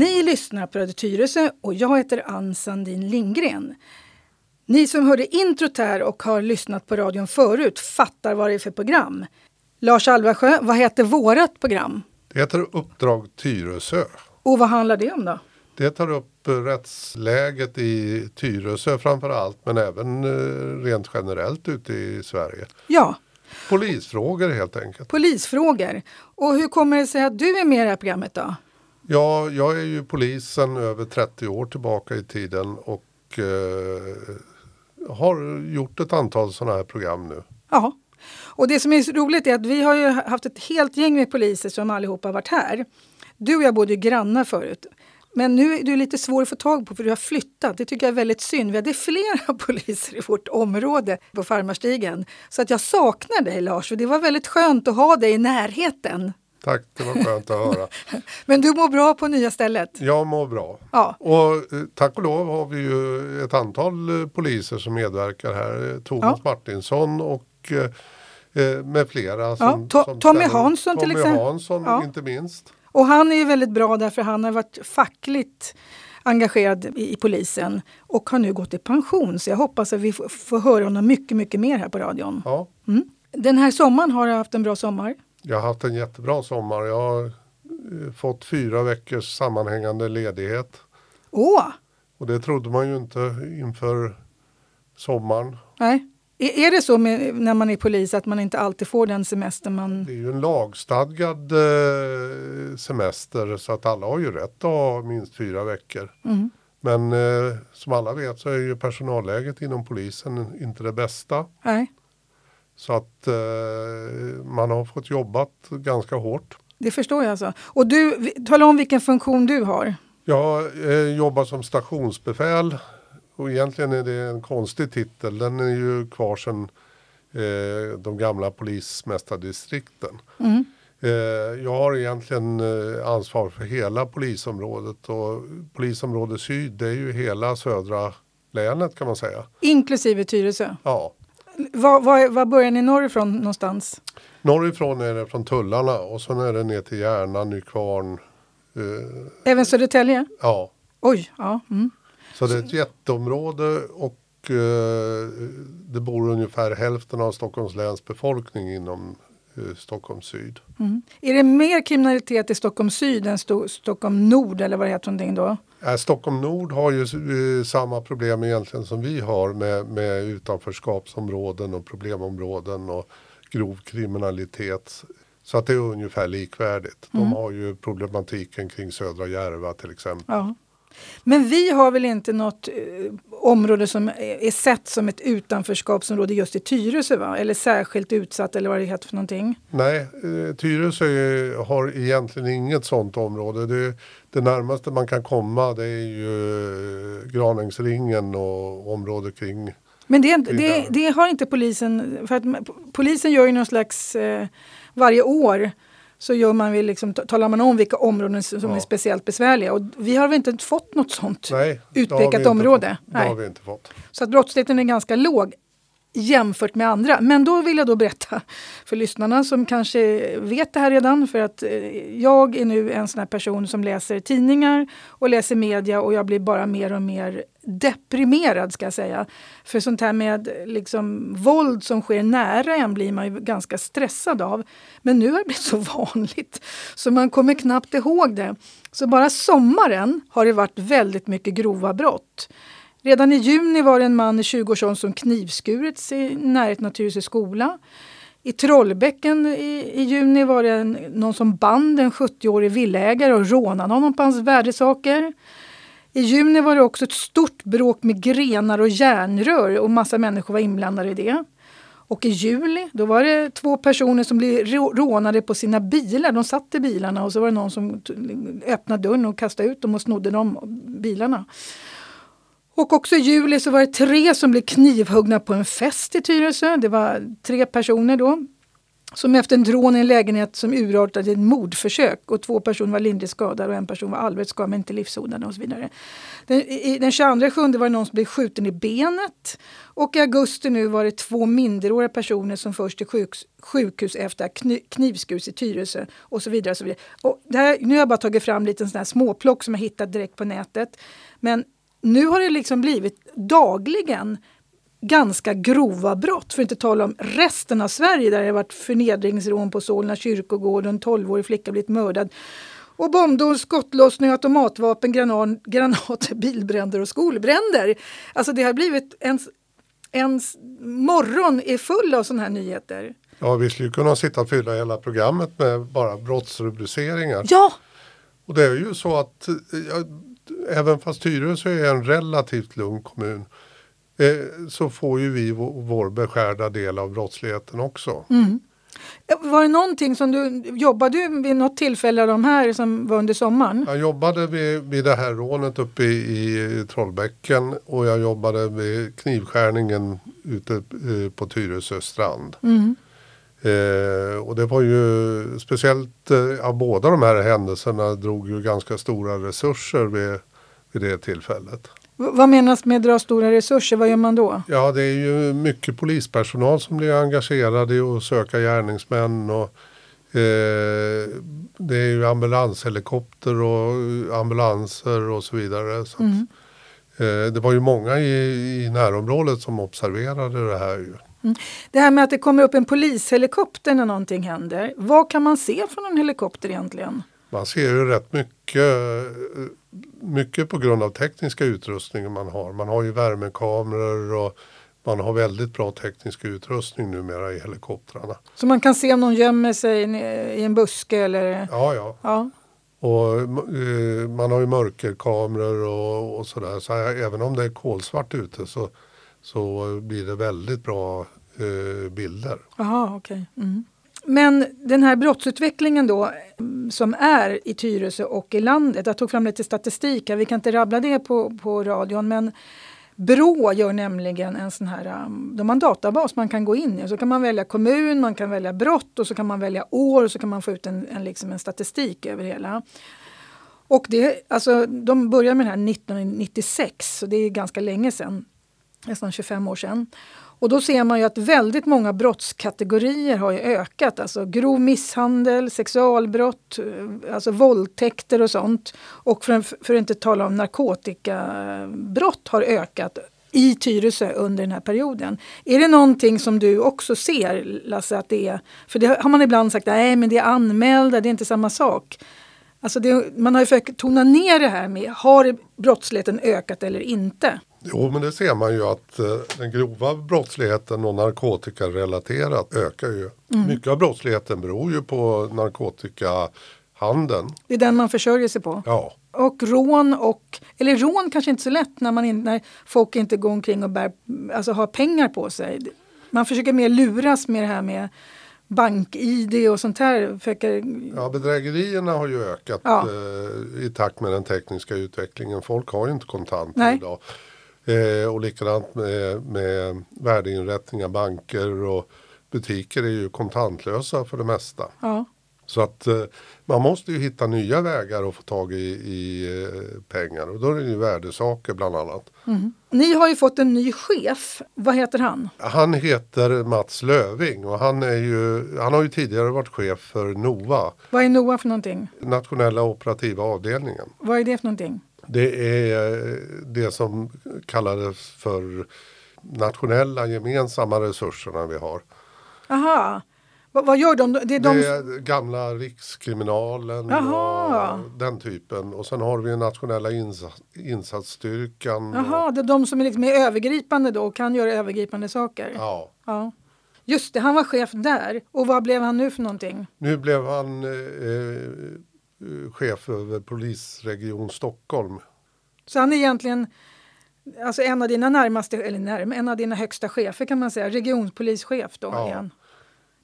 Ni lyssnar på Radio Tyresö och jag heter Ann Sandin Lindgren. Ni som hörde introt här och har lyssnat på radion förut fattar vad det är för program. Lars Alvarsjö, vad heter vårat program? Det heter Uppdrag Tyresö. Och vad handlar det om då? Det tar upp rättsläget i Tyresö framför allt men även eh, rent generellt ute i Sverige. Ja, Polisfrågor helt enkelt. polisfrågor. Och hur kommer det sig att du är med i det här programmet då? Ja, jag är ju polisen över 30 år tillbaka i tiden och eh, har gjort ett antal sådana här program nu. Ja. Och det som är så roligt är att vi har ju haft ett helt gäng med poliser som allihopa har varit här. Du och jag bodde ju grannar förut. Men nu är du lite svår att få tag på för du har flyttat. Det tycker jag är väldigt synd. Vi hade flera poliser i vårt område på Farmarstigen. Så att jag saknar dig Lars och det var väldigt skönt att ha dig i närheten. Tack, det var skönt att höra. Men du mår bra på nya stället? Jag mår bra. Ja. Och eh, tack och lov har vi ju ett antal eh, poliser som medverkar här. Eh, Thomas Martinsson och med flera. Som, To- som Tommy Hansson till Tommy exempel. Hansson Ja. inte minst. Och han är ju väldigt bra därför han har varit fackligt engagerad i, i polisen och har nu gått i pension. Så jag hoppas att vi får, får höra honom mycket, mycket mer här på radion. Ja, Den här sommaren har du haft en bra sommar. Jag har haft en jättebra sommar. Jag har eh, fått fyra veckors sammanhängande ledighet. Åh! Och det trodde man ju inte inför sommaren. Nej. Är, är det så med, när man är polis att man inte alltid får den semester man... Det är ju en lagstadgad eh, semester så att alla har ju rätt att ha minst fyra veckor. Mm. Men eh, som alla vet så är ju personalläget inom polisen inte det bästa. Nej, Så att eh, man har fått jobbat ganska hårt. det förstår jag alltså. Och du, tala om vilken funktion du har. Jag eh, jobbar som stationsbefäl och egentligen är det en konstig titel. Den är ju kvar sedan eh, de gamla polismästardistrikten. Mm. Eh, jag har egentligen eh, ansvar för hela polisområdet och polisområde syd det är ju hela södra länet kan man säga. Inklusive Tyresö. Ja. Var, var, var börjar ni norrifrån någonstans? Norrifrån är det från Tullarna och sen är det ner till Järna, Nykvarn. Eh, Även Södertälje? ja, Oj, ja. Mm. så det är ett jätteområde och eh, det bor ungefär hälften av Stockholms läns befolkning inom Stockholm syd. Mm. Är det mer kriminalitet i Stockholm syd än Sto- Stockholm nord eller vad det heter någonting då? Äh, Stockholm Nord har ju eh, samma problem egentligen som vi har med, med utanförskapsområden och problemområden och grov kriminalitet. Så att det är ungefär likvärdigt. De har ju problematiken kring södra Järva till exempel. Ja. Men vi har väl inte något eh, område som är, sett som ett utanförskapsområde just i Tyresö va? Eller särskilt utsatt eller vad det heter för någonting? Nej, eh, Tyresö har egentligen inget sådant område. Det, det närmaste man kan komma det är ju eh, Granängsringen och området kring Men det, det, det har inte polisen, för att polisen gör ju någon slags, eh, varje år så gör man väl liksom, ta- talar man om vilka områden som Ja. är speciellt besvärliga och vi har väl inte fått något sånt. Nej, det Utpekat område. Fått. Det Nej. har vi inte fått. Så att brottsligheten är ganska låg jämfört med andra. Men då vill jag då berätta för lyssnarna som kanske vet det här redan för att eh, jag är nu en sån här person som läser tidningar och läser media och jag blir bara mer och mer deprimerad ska jag säga. För sånt här med liksom våld som sker nära en blir man ju ganska stressad av. Men nu har det blivit så vanligt så man kommer knappt ihåg det. Så bara sommaren har det varit väldigt mycket grova brott. Redan i juni var det en man i 20-årsåldern som knivskurits i närheten av Tyresö skola. I Trollbäcken i, i juni var det en, någon som band en 70-årig villaägare och rånade honom på hans värdesaker. I juni var det också ett stort bråk med grenar och järnrör och massa människor var inblandade i det. Och i juli då var det två personer som blev rånade på sina bilar. De satt i bilarna och så var det någon som öppnade dörren och kastade ut dem och snodde de bilarna. Och också i juli så var det tre som blev knivhuggna på en fest i Tyresö. Det var tre personer då. som efter en rån i en lägenhet som urartade till ett mordförsök och två personer var lindrigt skadade och en person var allvarligt skadad men inte livshotande och så vidare. Den, i, den 22 sjunde var det någon som blev skjuten i benet och i augusti nu var det två minderåriga personer som först till sjukhus, sjukhus efter knivskurits i Tyresö och så vidare. Och så vidare. Och här, nu har jag bara tagit fram lite sån småplock som jag hittat direkt på nätet. Men nu har det liksom blivit dagligen ganska grova brott. För att inte tala om resten av Sverige där det har varit förnedringsrån på Solna kyrkogård och en 12-årig flicka blivit mördad. Och bombdåd, skottlossning, automatvapen, granat, granater, bilbränder och skolbränder. Alltså det har blivit ens, ens morgon är full av sådana här nyheter. Ja, vi skulle kunna sitta och fylla hela programmet med bara brottsrubriceringar. Ja! Och det är ju så att ja, även fast Tyresö är en relativt lugn kommun Eh, så får ju vi vår beskärda del av brottsligheten också. Mm. Var det någonting som du jobbade du vid något tillfälle av de här som var under sommaren? Jag jobbade vid, vid det här rånet uppe i, i Trollbäcken och jag jobbade vid knivskärningen ute eh, på Tyresö strand. Mm. Eh, och det var ju speciellt, eh, båda de här händelserna drog ju ganska stora resurser vid, vid det tillfället. Vad menas med dra stora resurser? Vad gör man då? Ja, det är ju mycket polispersonal som blir engagerad i att söka gärningsmän. Och, eh, det är ju ambulanshelikopter och ambulanser och så vidare. Så mm. att, eh, det var ju många i, i närområdet som observerade det här. Ju. Mm. Det här med att det kommer upp en polishelikopter när någonting händer. Vad kan man se från en helikopter egentligen? Man ser ju rätt mycket, mycket på grund av tekniska utrustningen man har. Man har ju värmekameror och man har väldigt bra teknisk utrustning numera i helikoptrarna. Så man kan se om någon gömmer sig i en buske eller? Ja, ja. ja. Och eh, man har ju mörkerkameror och, och sådär. Så även om det är kolsvart ute så, så blir det väldigt bra eh, bilder. Okej. Okay. Mm. Men den här brottsutvecklingen då som är i Tyresö och i landet. Jag tog fram lite statistik här, vi kan inte rabbla det på, på radion men Brå gör nämligen en sån här, um, de har en databas man kan gå in i. Så kan man välja kommun, man kan välja brott och så kan man välja år och så kan man få ut en, en, liksom en statistik över hela. Och det, alltså, de började med det här 1996, så det är ganska länge sedan. Nästan 25 år sedan. Och då ser man ju att väldigt många brottskategorier har ökat. Alltså grov misshandel, sexualbrott, eh, alltså våldtäkter och sånt. Och för, för att inte tala om narkotikabrott har ökat i Tyresö under den här perioden. Är det någonting som du också ser, Lasse, att det är? För det har man ibland sagt, nej men det är anmälda, det är inte samma sak. Alltså det, man har ju försökt tona ner det här med, har brottsligheten ökat eller inte? Jo, men det ser man ju att eh, den grova brottsligheten och narkotikarelaterat ökar ju. Mm. Mycket av brottsligheten beror ju på narkotikahandeln. Det är den man försörjer sig på? Ja. Och rån och, eller rån kanske inte så lätt när, man in, när folk inte går omkring och bär, alltså har pengar på sig. Man försöker mer luras med det här med bank-id och sånt här. Försöker... Ja, bedrägerierna har ju ökat ja. eh, i takt med den tekniska utvecklingen. Folk har ju inte kontanter Nej. idag. Eh, och likadant med, med värdeinrättningar, banker och butiker är ju kontantlösa för det mesta. Ja. Så att eh, man måste ju hitta nya vägar att få tag i, i eh, pengar och då är det ju värdesaker bland annat. Mm. Ni har ju fått en ny chef. Vad heter han? Han heter Mats Löving och han, är ju, han har ju tidigare varit chef för NOA. Vad är NOA för någonting? Nationella operativa avdelningen. Vad är det för någonting? Det är det som kallades för nationella gemensamma resurserna vi har. Aha. V vad gör de? Det är, de... det är gamla Rikskriminalen Aha. och den typen. Och sen har vi nationella insats, insatsstyrkan. Jaha, det är de som är, liksom är övergripande då och kan göra övergripande saker? Ja. ja. Just det, han var chef där. Och vad blev han nu för någonting? Nu blev han eh, Eh, chef över polisregion Stockholm. Så han är egentligen alltså en av dina närmaste, eller närm, en av dina högsta chefer kan man säga, regionpolischef då ja. igen.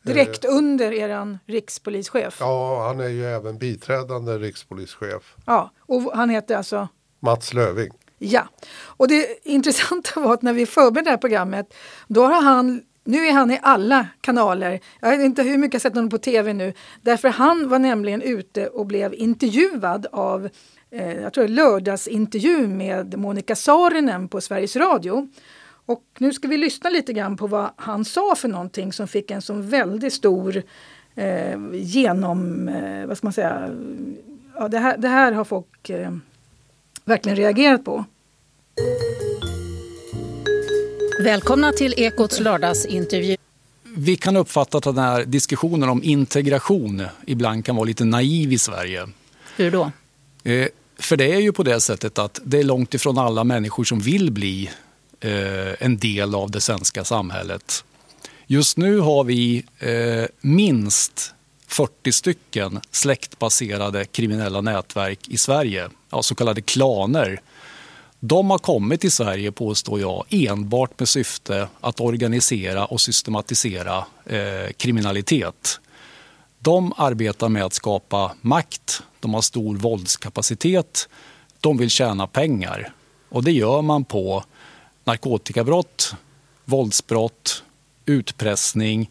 Direkt eh, under eran rikspolischef. Ja, han är ju även biträdande rikspolischef. Ja, och han heter alltså? Mats Löving. Ja, och det intressanta var att när vi förberedde det här programmet då har han nu är han i alla kanaler. Jag vet inte hur mycket jag sett honom på tv nu. Därför han var nämligen ute och blev intervjuad av eh, jag tror lördagsintervju med Monica Saarinen på Sveriges Radio. Och nu ska vi lyssna lite grann på vad han sa för någonting som fick en sån väldigt stor eh, genom... Eh, vad ska man säga? Ja, det, här, det här har folk eh, verkligen reagerat på. Välkomna till Ekots lördagsintervju. Vi kan uppfatta att den här diskussionen om integration ibland kan vara lite naiv i Sverige. Hur då? Eh, för det är ju på det sättet att det är långt ifrån alla människor som vill bli eh, en del av det svenska samhället. Just nu har vi eh, minst 40 stycken släktbaserade kriminella nätverk i Sverige, ja, så kallade klaner de har kommit till Sverige, påstår jag, enbart med syfte att organisera och systematisera eh, kriminalitet. De arbetar med att skapa makt, de har stor våldskapacitet, de vill tjäna pengar. Och det gör man på narkotikabrott, våldsbrott, utpressning.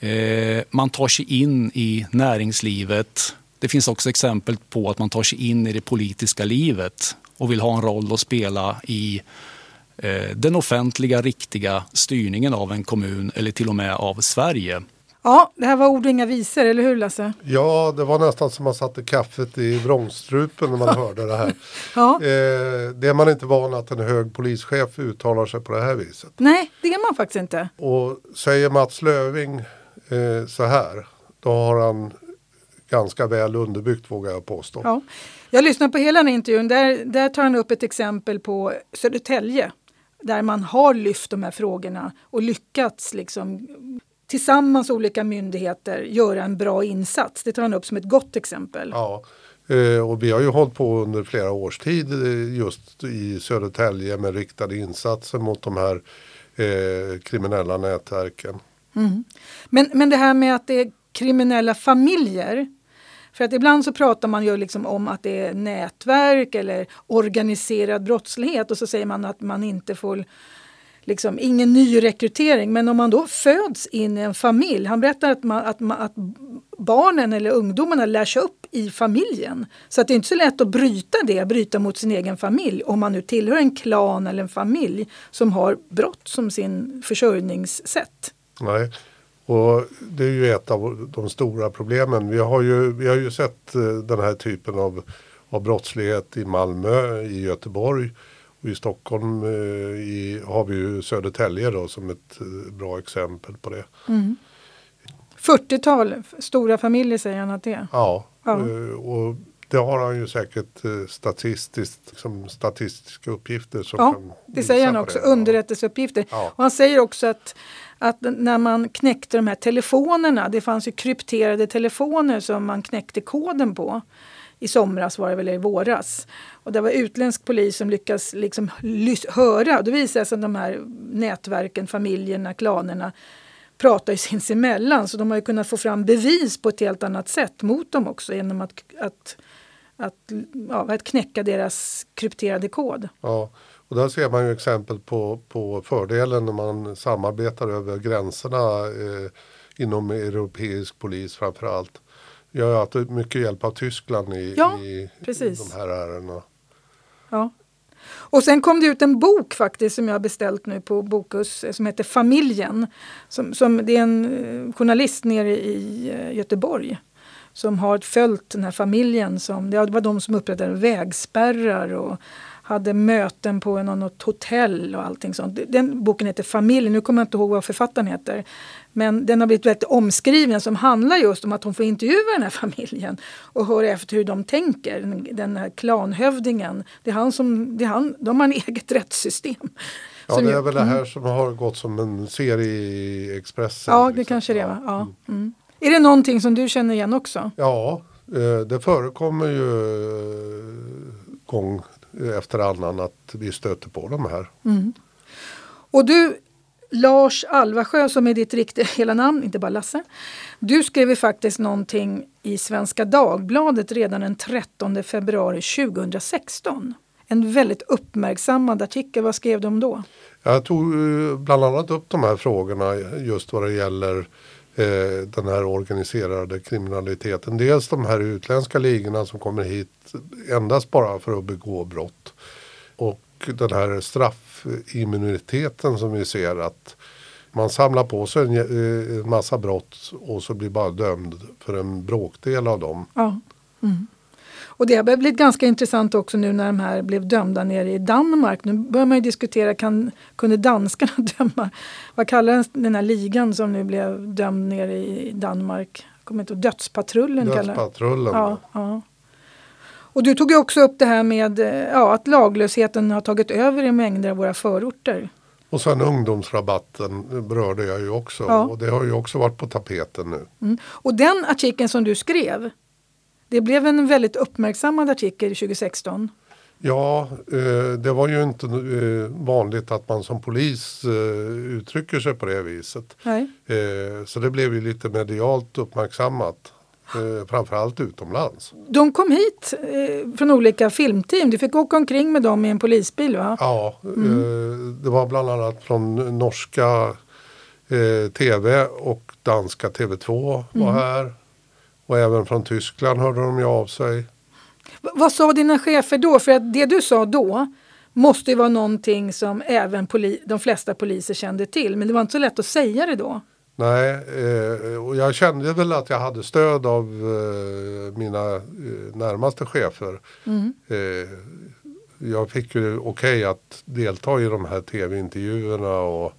Eh, man tar sig in i näringslivet. Det finns också exempel på att man tar sig in i det politiska livet och vill ha en roll att spela i eh, den offentliga, riktiga styrningen av en kommun eller till och med av Sverige. Ja, det här var ord och inga visor, eller hur Lasse? Ja, det var nästan som man satte kaffet i vrångstrupen när man hörde det här. ja. eh, det är man inte van att en hög polischef uttalar sig på det här viset. Nej, det är man faktiskt inte. Och säger Mats Löving eh, så här, då har han ganska väl underbyggt vågar jag påstå. Ja. Jag lyssnade på hela den intervjun. Där, där tar han upp ett exempel på Södertälje där man har lyft de här frågorna och lyckats liksom, tillsammans olika myndigheter göra en bra insats. Det tar han upp som ett gott exempel. Ja, eh, och vi har ju hållit på under flera års tid eh, just i Södertälje med riktade insatser mot de här eh, kriminella nätverken. Mm. Men, men det här med att det är kriminella familjer för att ibland så pratar man ju liksom om att det är nätverk eller organiserad brottslighet och så säger man att man inte får liksom ingen nyrekrytering. Men om man då föds in i en familj, han berättar att, man, att, man, att barnen eller ungdomarna lär sig upp i familjen. Så att det är inte så lätt att bryta det, bryta mot sin egen familj om man nu tillhör en klan eller en familj som har brott som sin försörjningssätt. Nej, och det är ju ett av de stora problemen. Vi har ju, vi har ju sett eh, den här typen av, av brottslighet i Malmö, i Göteborg och i Stockholm eh, i, har vi ju Södertälje då som ett eh, bra exempel på det. Mm. 40-tal stora familjer säger han att det är. Ja, ja. och det har han ju säkert statistiskt, liksom statistiska uppgifter. Som ja, det säger han också, underrättelseuppgifter. Ja. Och han säger också att att när man knäckte de här telefonerna, det fanns ju krypterade telefoner som man knäckte koden på. I somras var det väl, i våras. Och det var utländsk polis som lyckades liksom höra. Då visade det sig att de här nätverken, familjerna, klanerna pratar ju sinsemellan. Så de har ju kunnat få fram bevis på ett helt annat sätt mot dem också genom att, att, att, ja, att knäcka deras krypterade kod. Ja. Och där ser man ju exempel på, på fördelen när man samarbetar över gränserna eh, inom europeisk polis framförallt. Vi har haft mycket hjälp av Tyskland i, ja, i, i de här ärendena. Ja. Och sen kom det ut en bok faktiskt som jag beställt nu på Bokus eh, som heter Familjen. Som, som, det är en eh, journalist nere i eh, Göteborg som har följt den här familjen. Som, det var de som upprättade vägspärrar och hade möten på något hotell och allting sånt. Den boken heter Familjen, nu kommer jag inte ihåg vad författaren heter. Men den har blivit väldigt omskriven som handlar just om att hon får intervjua den här familjen och höra efter hur de tänker. Den här klanhövdingen, det är han som, det är han, de har en eget rättssystem. Ja, det är väl det här mm. som har gått som en serie i Expressen. Ja, det liksom. kanske det var. Ja. Mm. Är det någonting som du känner igen också? Ja, eh, det förekommer ju eh, gång efter annan att vi stöter på de här. Mm. Och du Lars Alvasjö som är ditt riktiga hela namn, inte bara Lasse. Du skrev faktiskt någonting i Svenska Dagbladet redan den 13 februari 2016. en väldigt uppmärksammad artikel. Vad skrev de då? Jag tog eh, bland annat upp de här frågorna just vad det gäller Eh, den här organiserade kriminaliteten. Dels de här utländska ligorna som kommer hit endast bara för att begå brott. Och den här straffimmuniteten som vi ser att man samlar på sig en, eh, en massa brott och så blir bara dömd för en bråkdel av dem. Ja. Mm. Och det har blivit ganska intressant också nu när de här blev dömda nere i Danmark. Nu börjar man ju diskutera, kan, kunde danskarna döma? Vad kallar den här ligan som nu blev dömd nere i Danmark? Kommer inte Dödspatrullen? Dödspatrullen. Ja, ja. Och du tog ju också upp det här med ja, att laglösheten har tagit över i mängder av våra förorter. Och sen ungdomsrabatten berörde jag ju också ja. och det har ju också varit på tapeten nu. Mm. Och den artikeln som du skrev, det blev en väldigt uppmärksammad artikel 2016. Ja, eh, det var ju inte eh, vanligt att man som polis eh, uttrycker sig på det viset. Nej. Så det blev ju lite medialt uppmärksammat. Framförallt utomlands. De kom hit från olika filmteam. Du fick åka omkring med dem i en polisbil va? Ja, mm. det var bland annat från norska TV och danska TV2 var mm. här. Och även från Tyskland hörde de ju av sig. V vad sa dina chefer då? För att det du sa då måste ju vara någonting som även de flesta poliser kände till. Men det var inte så lätt att säga det då. Nej, eh, och jag kände väl att jag hade stöd av eh, mina eh, närmaste chefer. Mm. Eh, jag fick ju okej okay att delta i de här tv-intervjuerna och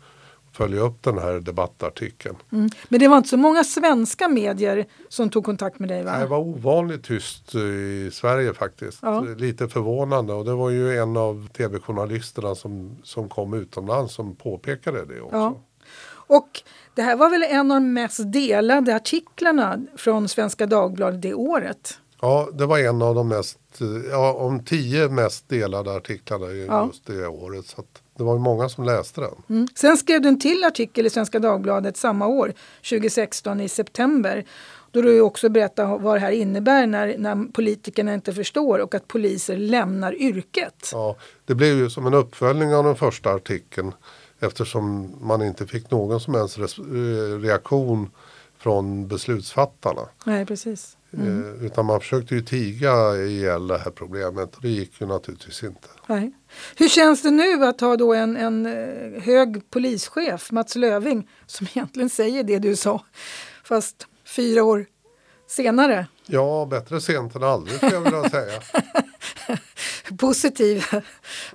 följa upp den här debattartikeln. Mm. Men det var inte så många svenska medier som tog kontakt med dig? va? Det var ovanligt tyst i Sverige faktiskt. Ja. Lite förvånande och det var ju en av tv-journalisterna som, som kom utomlands som påpekade det också. Ja. Och det här var väl en av de mest delade artiklarna från Svenska Dagbladet det året? Ja, det var en av de mest, ja, om tio mest delade artiklarna i ja. just det året. Så det var många som läste den. Mm. Sen skrev du en till artikel i Svenska Dagbladet samma år, 2016 i september. Då du också berättar vad det här innebär när, när politikerna inte förstår och att poliser lämnar yrket. Ja, det blev ju som en uppföljning av den första artikeln eftersom man inte fick någon som helst reaktion från beslutsfattarna. Nej, precis. Mm. Eh, utan man försökte ju tiga ihjäl det här problemet och det gick ju naturligtvis inte. Nej. Hur känns det nu att ha då en, en eh, hög polischef, Mats Löving, som egentligen säger det du sa, fast fyra år senare? Ja, bättre sent än aldrig skulle jag vilja säga. Positiv.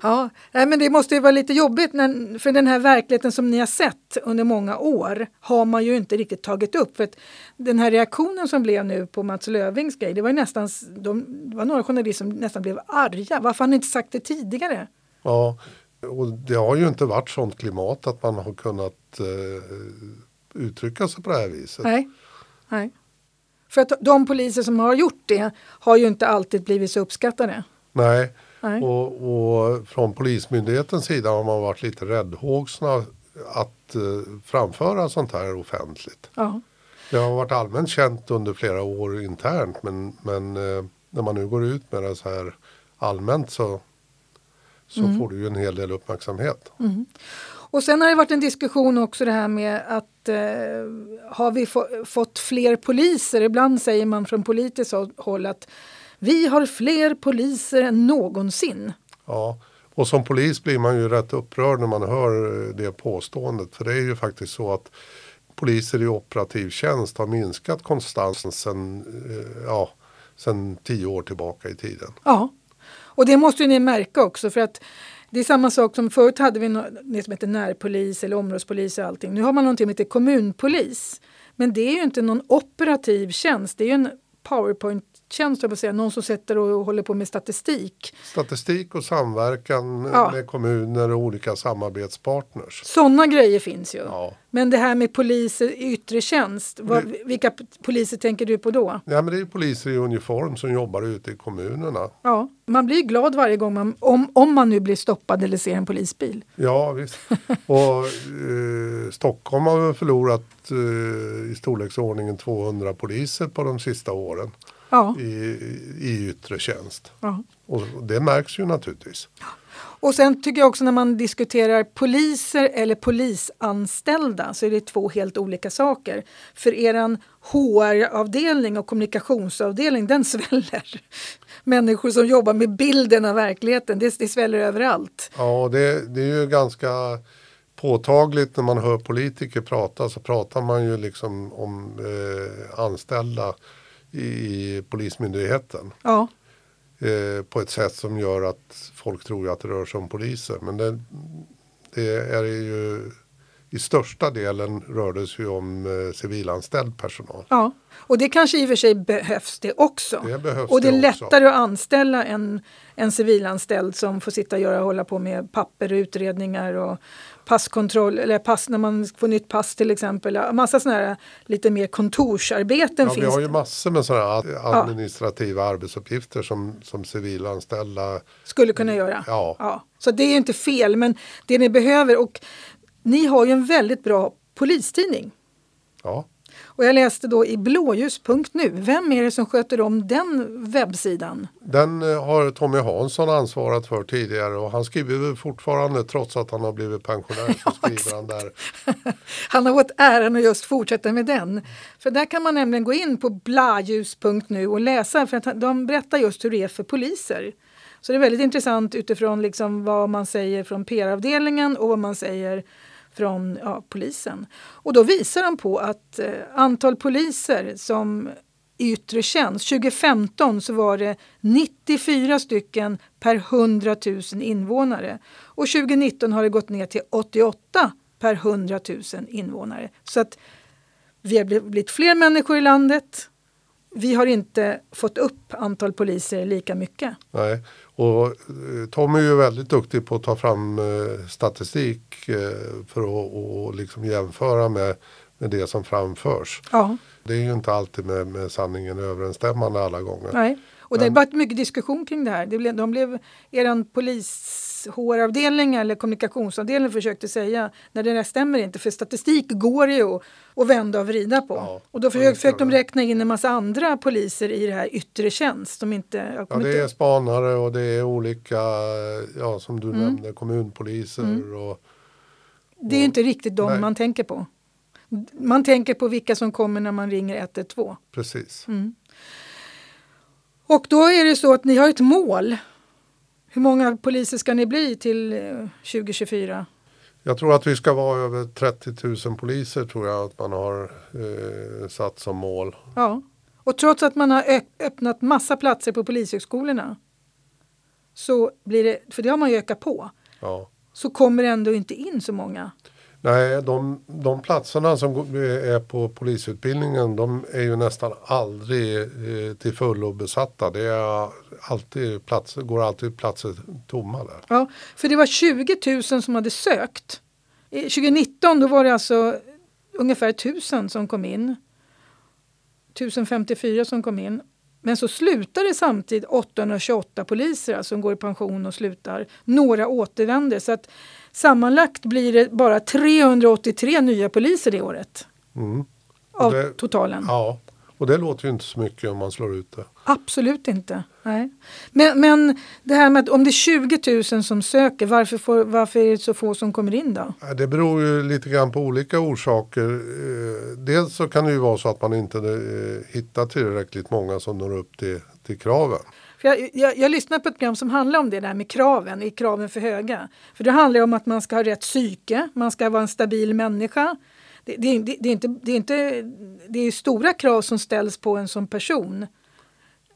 Ja, men det måste ju vara lite jobbigt när, för den här verkligheten som ni har sett under många år har man ju inte riktigt tagit upp. För den här reaktionen som blev nu på Mats Lövings grej, det var nästan, de, det var några journalister som nästan blev arga. Varför har ni inte sagt det tidigare? Ja, och det har ju inte varit sånt klimat att man har kunnat eh, uttrycka sig på det här viset. Nej. Nej. För att de poliser som har gjort det har ju inte alltid blivit så uppskattade. Nej, Nej. Och, och, från Polismyndighetens sida har man varit lite räddhågsna att uh, framföra sånt här offentligt. Ja. Det har varit allmänt känt under flera år internt men, men uh, när man nu går ut med det så här allmänt så, så mm. får du ju en hel del uppmärksamhet. Mm. Och sen har det varit en diskussion också det här med att eh, har vi få, fått fler poliser? Ibland säger man från politiskt håll att vi har fler poliser än någonsin. Ja, och som polis blir man ju rätt upprörd när man hör det påståendet. För det är ju faktiskt så att poliser i operativ tjänst har minskat konstant sen, eh, ja, sen tio år tillbaka i tiden. Ja, och det måste ni märka också för att det är samma sak som förut hade vi det som heter närpolis eller områdespolis och allting. Nu har man någonting som heter kommunpolis. Men det är ju inte någon operativ tjänst, det är ju en powerpoint tjänst, jag säga, någon som sätter och håller på med statistik. Statistik och samverkan ja. med kommuner och olika samarbetspartners. Sådana grejer finns ju. Ja. Men det här med poliser i yttre tjänst, vad, vilka poliser tänker du på då? Ja, men det är poliser i uniform som jobbar ute i kommunerna. Ja, man blir glad varje gång man, om, om man nu blir stoppad eller ser en polisbil. Ja, visst. Och eh, Stockholm har förlorat eh, i storleksordningen 200 poliser på de sista åren. Ja. i, i yttre tjänst. Ja. Och det märks ju naturligtvis. Och sen tycker jag också när man diskuterar poliser eller polisanställda så är det två helt olika saker. För eran HR-avdelning och kommunikationsavdelning den sväller. Människor som jobbar med bilden av verkligheten, det, det sväller överallt. Ja, det, det är ju ganska påtagligt när man hör politiker prata så pratar man ju liksom om eh, anställda i, Polismyndigheten. Ja, eh, på ett sätt som gör att folk tror att det rör sig om poliser. Men det, det är ju i största delen rör det sig om eh, civilanställd personal. ja. Och det kanske i och för sig behövs det också. Det behövs och det är det också. lättare att anställa en, en civilanställd som får sitta och göra, hålla på med papper och utredningar och passkontroll eller pass när man får nytt pass till exempel. Ja, Massa sådana här lite mer kontorsarbeten Ja, vi finns har ju massor med sådana administrativa arbetsuppgifter som, som civilanställda. skulle kunna göra. Ja. Så det är ju inte fel, men det ni behöver och ni har ju en väldigt bra polistidning. Ja, Och jag läste då i blåljus.nu. Vem är det som sköter om den webbsidan? den eh, har Tommy Hansson ansvarat för tidigare och han skriver fortfarande trots att han har blivit pensionär så skriver han där. Han har fått äran att just fortsätta med den. För där kan man nämligen gå in på blaljus.nu och läsa för att de berättar just hur det är för poliser. Så det är väldigt intressant utifrån liksom vad man säger från PR-avdelningen och vad man säger från ja, polisen. Och då visar de på att eh, antal poliser som i yttre tjänst, 2015 så var det 94 stycken per 100 000 invånare. Och 2019 har det gått ner till 88 per 100 000 invånare. Så att vi har blivit fler människor i landet. Vi har inte fått upp antal poliser lika mycket. Nej. Och eh, Tom är ju väldigt duktig på att ta fram eh, statistik eh, för att och liksom jämföra med, med det som framförs. Ja, Det är ju inte alltid med, med sanningen överensstämmande alla gånger. nej. Och det har varit mycket diskussion kring det här. Det blev, de blev, er polis HR-avdelning eller kommunikationsavdelning försökte säga när det där stämmer inte för statistik går ju att, vända och vrida på. Ja, och då försökte, försökte de räkna in en massa andra poliser i det här yttre tjänst. Som inte, Ja, det är spanare och det är olika, ja som du Mm. nämnde, kommunpoliser och Det är inte riktigt de Nej. man tänker på. Man tänker på vilka som kommer när man ringer 112. precis. Mm. Och då är det så att ni har ett mål. Hur många poliser ska ni bli till eh, 2024? Jag tror att vi ska vara över 30 000 poliser tror jag att man har eh, satt som mål. Ja. Och trots att man har öppnat massa platser på polishögskolorna så blir det, för det har man ju ökat på, Ja. så kommer det ändå inte in så många. Nej, de, de platserna som eh, är på polisutbildningen de är ju nästan aldrig eh, till fullo besatta. Det är alltid platser, går alltid platser tomma där. Ja, för det var 20 000 som hade sökt. 2019 då var det alltså ungefär 1000 som kom in. 1054 som kom in. Men så slutar det samtidigt 828 poliser alltså, som går i pension och slutar. Några återvänder. Så att sammanlagt blir det bara 383 nya poliser det året. Mm. Av det- totalen. Ja, och det låter ju inte så mycket om man slår ut det. Absolut inte. Nej. Men, men det här med att om det är 20 000 som söker, varför, får, varför är det så få som kommer in då? Det beror ju lite grann på olika orsaker. Eh, Dels så kan det ju vara så att man inte eh, hittar tillräckligt många som når upp till, till kraven. För jag, jag, jag lyssnar på ett program som handlar om det där med kraven. Är kraven för höga? För det handlar om att man ska ha rätt psyke, man ska vara en stabil människa. Det, det, det, det är, inte, det, är, inte, det är stora krav som ställs på en som person.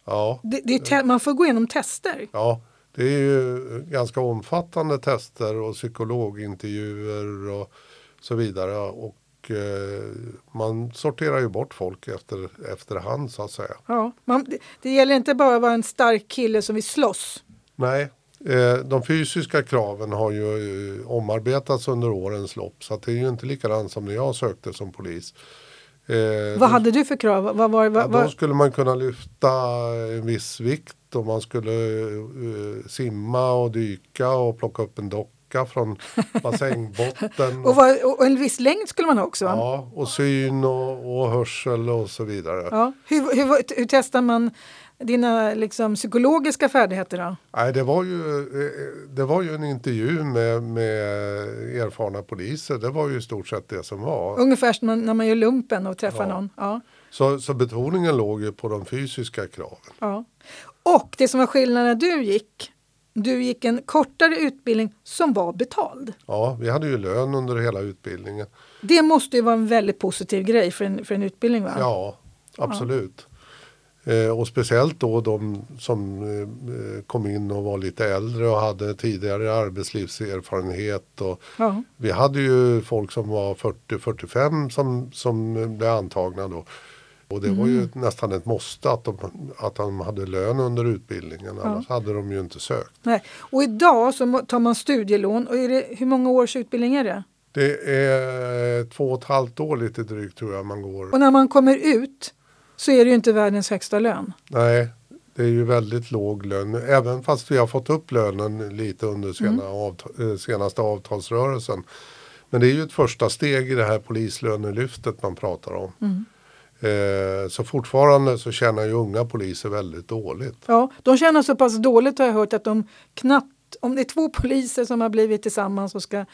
Ja, Det, det är te, man får gå igenom tester. ja, det är ju ganska omfattande tester och psykologintervjuer och så vidare. Och eh, man sorterar ju bort folk efter, efterhand så att säga. Ja, man, det, det gäller inte bara att vara en stark kille som vill slåss. Nej, eh, de fysiska kraven har ju eh, omarbetats under årens lopp så att det är ju inte likadant som när jag sökte som polis. Vad då- hade du för krav? Vad, Ja, vad, då vad, skulle man kunna lyfta en viss vikt och man skulle simma och dyka och plocka upp en docka fiska från bassängbotten. Och, vad, och en viss längd skulle man ha också? Ja, och syn och, och hörsel och så vidare. Ja. Hur, hur, hur testar man dina liksom, psykologiska färdigheter då? Nej, det, var ju, det var ju en intervju med, med erfarna poliser. Det var ju i stort sett det som var. Ungefär som när man gör lumpen och träffar Ja. någon. Ja. Så, så betoningen låg ju på de fysiska kraven. Ja. Och det som var skillnaden när du gick, du gick en kortare utbildning som var betald. Ja, vi hade ju lön under hela utbildningen. Det måste ju vara en väldigt positiv grej för en, för en utbildning va? Ja, absolut. Eh, och speciellt då de som eh, kom in och var lite äldre och hade tidigare arbetslivserfarenhet. Och Ja. vi hade ju folk som var 40-45 som, som blev antagna då. Och det var ju nästan ett måste att de, att de hade lön under utbildningen. Annars hade de ju inte sökt. Nej. Och idag så tar man studielån. Och är det, hur många års utbildning är det? Det är två och ett halvt år lite drygt tror jag man går. Och när man kommer ut så är det ju inte världens högsta lön. Nej, det är ju väldigt låg lön. Även fast vi har fått upp lönen lite under sena avta- eh, senaste avtalsrörelsen. Men det är ju ett första steg i det här polislönelyftet man pratar om. Eh, så fortfarande så tjänar ju unga poliser väldigt dåligt. Ja, de tjänar så pass dåligt har jag hört att de knappt, om det är två poliser som har blivit tillsammans och ska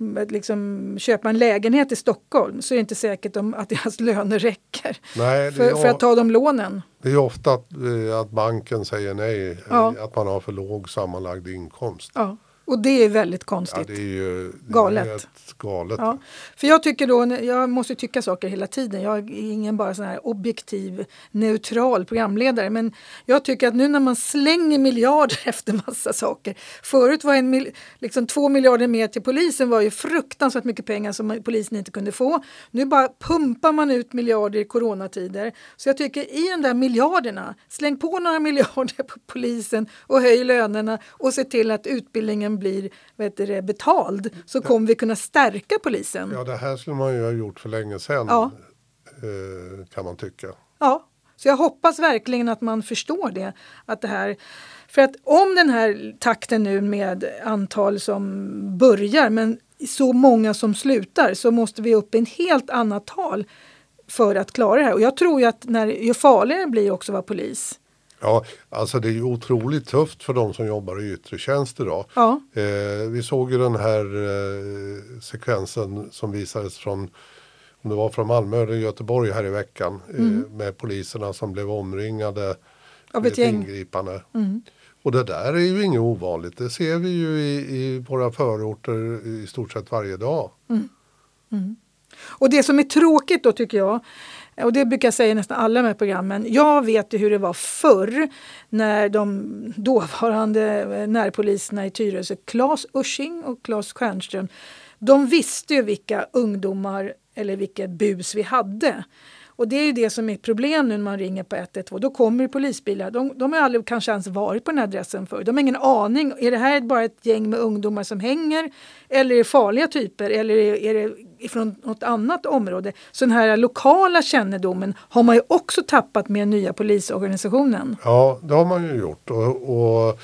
mm, liksom, köpa en lägenhet i Stockholm så är det inte säkert om, att deras löner räcker Nej, för, är, för att ta de lånen. det är ofta att, eh, att banken säger nej, eh, Ja. att man har för låg sammanlagd inkomst. Ja. Och det är väldigt Ja, konstigt. det är ju det Galet. Är galet. Ja, för jag tycker då, jag måste tycka saker hela tiden. Jag är ingen bara sån här objektiv, neutral programledare. Men jag tycker att nu när man slänger miljarder efter massa saker. Förut var en mil, liksom två miljarder mer till polisen var ju fruktansvärt mycket pengar som polisen inte kunde få. Nu bara pumpar man ut miljarder i coronatider. Så jag tycker i de där miljarderna, släng på några miljarder på polisen och höj lönerna och se till att utbildningen blir vet du, betald så kommer vi kunna stärka polisen. Ja, det här skulle man ju ha gjort för länge sedan. Ja. Eh, kan man tycka. Ja, så jag hoppas verkligen att man förstår det. Att det här, för att om den här takten nu med antal som börjar men så många som slutar så måste vi upp i en helt annat tal för att klara det här. Och jag tror ju att när, ju farligare det blir också att vara polis. Ja, alltså det är ju otroligt tufft för de som jobbar i yttre tjänst idag. Ja, Eh, vi såg ju den här eh, sekvensen som visades från om det var från Malmö eller Göteborg här i veckan eh, med poliserna som blev omringade Mm. av ett gäng. ingripande. Mm. Och det där är ju inget ovanligt. Det ser vi ju i, i våra förorter i stort sett varje dag. Och det som är tråkigt då tycker jag, och det brukar jag säga i nästan alla de här programmen. Jag vet ju hur det var förr när de dåvarande eh, närpoliserna i Tyresö, Claes Ushing och Claes Stjernström, de visste ju vilka ungdomar eller vilket bus vi hade. Och det är ju det som är problem nu när man ringer på 112. Då kommer polisbilar. De, de har aldrig kanske ens varit på den här adressen förr. De har ingen aning. Är det här bara ett gäng med ungdomar som hänger? Eller är det farliga typer? Eller är, är det från något annat område? Så den här lokala kännedomen har man ju också tappat med den nya polisorganisationen. Ja, det har man ju gjort. Och, och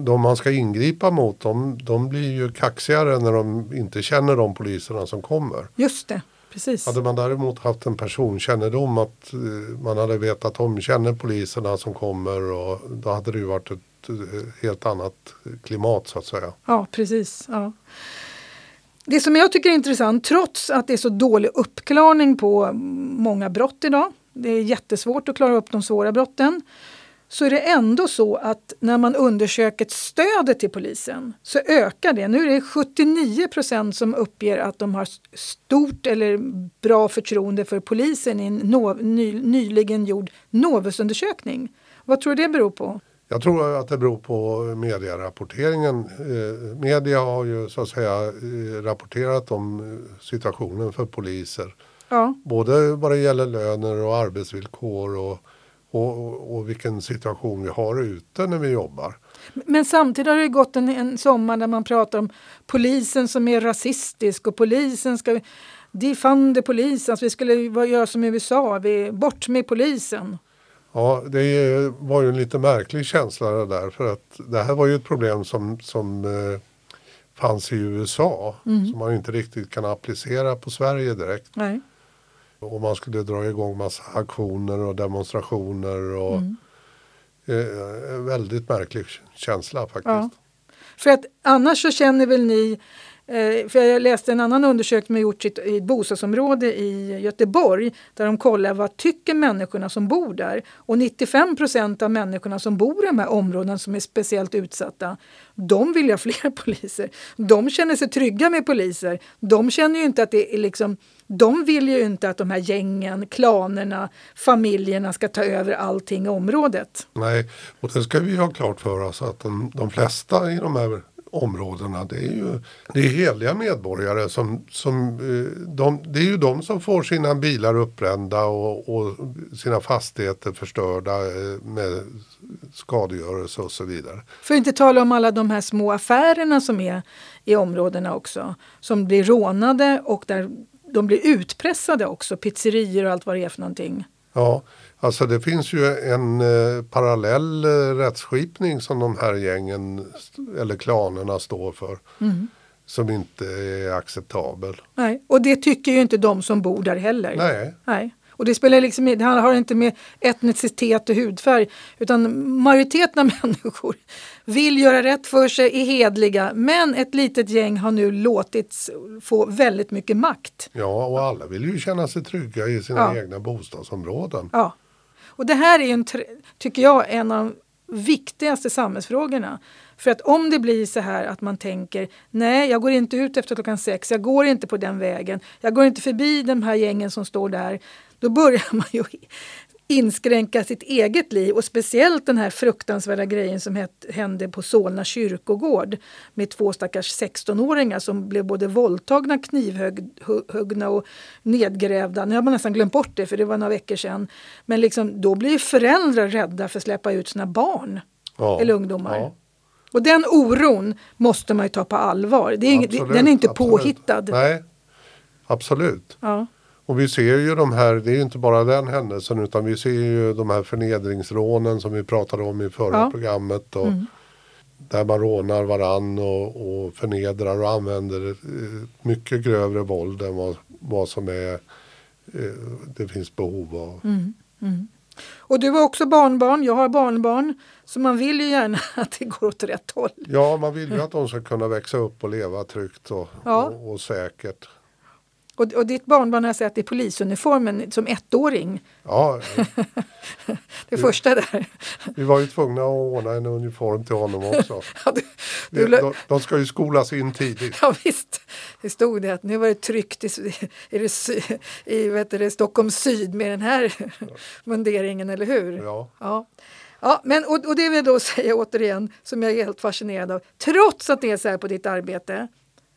de man ska ingripa mot, de, de blir ju kaxigare när de inte känner de poliserna som kommer. Just det, precis. Hade man däremot haft en personkännedom att eh, man hade vetat att de känner poliserna som kommer och då hade det ju varit ett eh, helt annat klimat så att säga. Ja, precis. Ja. Det som jag tycker är intressant, trots att det är så dålig uppklarning på många brott idag, det är jättesvårt att klara upp de svåra brotten, så är det ändå så att när man undersöker stödet till polisen så ökar det. Nu är det 79 procent som uppger att de har stort eller bra förtroende för polisen i en nyligen gjord Novusundersökning. Vad tror du det beror på? Jag tror att det beror på medierapporteringen. Eh, media har ju så att säga eh, rapporterat om eh, situationen för poliser. Ja, Både vad det gäller löner och arbetsvillkor och, och, och vilken situation vi har ute när vi jobbar. Men samtidigt har det gått en, en sommar där man pratar om polisen som är rasistisk och polisen ska defund the polisen, alltså vi skulle göra som i USA, vi, bort med polisen. Ja, det var ju en lite märklig känsla det där för att det här var ju ett problem som, som eh, fanns i USA som man inte riktigt kan applicera på Sverige direkt. Nej. Och man skulle dra igång massa aktioner och demonstrationer och eh, en väldigt märklig känsla faktiskt. Ja. För att annars så känner väl ni eh, Eh, för jag läste en annan undersökning som gjorts i ett- bostadsområde i Göteborg där de kollar vad tycker människorna som bor där. Och 95 procent av människorna som bor i de här områdena som är speciellt utsatta, de vill ju ha fler poliser. De känner sig trygga med poliser. De känner ju inte att det är liksom de vill ju inte att de här gängen, klanerna, familjerna ska ta över allting i området. Nej, och det ska vi ha klart för oss att de, de flesta i de här områdena det är ju det är heliga medborgare som, som eh, de, det är ju de som får sina bilar uppbrända och, och sina fastigheter förstörda eh, med skadegörelse och så vidare. För att inte tala om alla de här små affärerna som är i områdena också. Som blir rånade och där de blir utpressade också. Pizzerior och allt vad det är för någonting. Ja, alltså det finns ju en eh, parallell eh, rättsskipning som de här gängen eller klanerna står för. Som inte är acceptabel. Nej. Och det tycker ju inte de som bor där heller. Nej, Nej. Och det spelar liksom, det har inte med etnicitet och hudfärg utan majoriteten av människor vill göra rätt för sig, är hedliga men ett litet gäng har nu låtits få väldigt mycket makt. ja och alla vill ju känna sig trygga i sina Ja. egna bostadsområden. Ja. Och det här är ju, en, tycker jag, en av de viktigaste samhällsfrågorna. För att om det blir så här att man tänker nej, jag går inte ut efter klockan sex, jag går inte på den vägen, jag går inte förbi de här gängen som står där. Då börjar man ju inskränka sitt eget liv och speciellt den här fruktansvärda grejen som het, hände på Solna kyrkogård med två stackars 16-åringar som blev både våldtagna, knivhuggna och nedgrävda. Nu har man nästan glömt bort det för det var några veckor sedan. Men liksom, då blir föräldrar rädda för att släppa ut sina barn Ja. eller ungdomar. Ja, Och den oron måste man ju ta på allvar. Det är inget, absolut, den är inte absolut. påhittad. Nej, absolut. Ja. Och vi ser ju de här, det är ju inte bara den händelsen utan vi ser ju de här förnedringsrånen som vi pratade om i förra Ja. programmet. Och Mm. Där man rånar varann och, och förnedrar och använder eh, mycket grövre våld än vad, vad som är eh, det finns behov av. Mm. Och du har också barnbarn, jag har barnbarn. Så man vill ju gärna att det går åt rätt håll. Ja, man vill ju att de ska kunna växa upp och leva tryggt och, Ja. och, och säkert. Och, och ditt barnbarn har sett i polisuniformen som ettåring. Ja, Det första där. vi var ju tvungna att ordna en uniform till honom också. Ja, du, De, du, de, de ska ju skolas in tidigt. ja visst, det stod det att nu var det tryggt i, i, det, i vet du, Stockholm syd med den här munderingen, eller hur? Ja. Ja. Ja, men, och, och det vill jag då säga återigen, som jag är helt fascinerad av. Trots att det är så här på ditt arbete,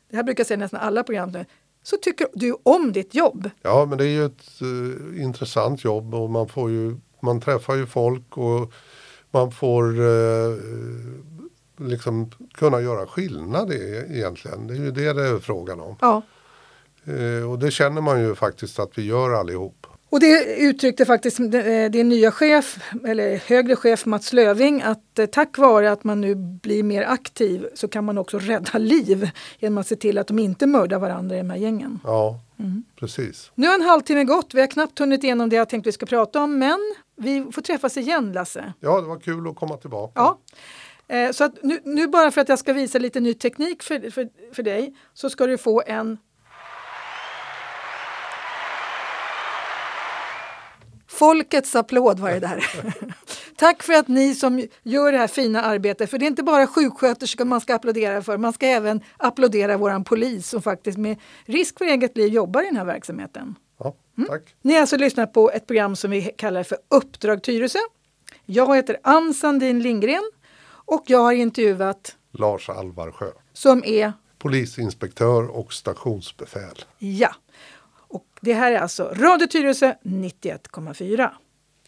det här brukar jag säga nästan alla program nu, så tycker du om ditt jobb. Ja, men det är ju ett eh, intressant jobb och man får ju, man träffar ju folk och man får eh, liksom kunna göra skillnad i, egentligen. Det är ju det det är frågan om. Ja. Eh, och det känner man ju faktiskt att vi gör allihop. Och det uttryckte faktiskt eh, din nya chef, eller högre chef Mats Löving, att eh, tack vare att man nu blir mer aktiv så kan man också rädda liv genom att se till att de inte mördar varandra i de här gängen. Ja, Mm. precis. Nu har en halvtimme gått, vi har knappt hunnit igenom det jag tänkte vi ska prata om, men vi får träffas igen Lasse. Ja, det var kul att komma tillbaka. Ja. Eh, Så nu, nu bara för att jag ska visa lite ny teknik för, för, för dig så ska du få en Folkets applåd var det där. Tack för att ni som gör det här fina arbetet. För det är inte bara sjuksköterskor man ska applådera för. Man ska även applådera våran polis som faktiskt med risk för eget liv jobbar i den här verksamheten. Ja, tack. Ni har alltså lyssnat på ett program som vi kallar för Uppdrag Tyresö. Jag heter Ann Sandin Lindgren och jag har intervjuat Lars Alvarsjö, som är, polisinspektör och stationsbefäl. ja. Det här är alltså Radio Tyresö 91,4.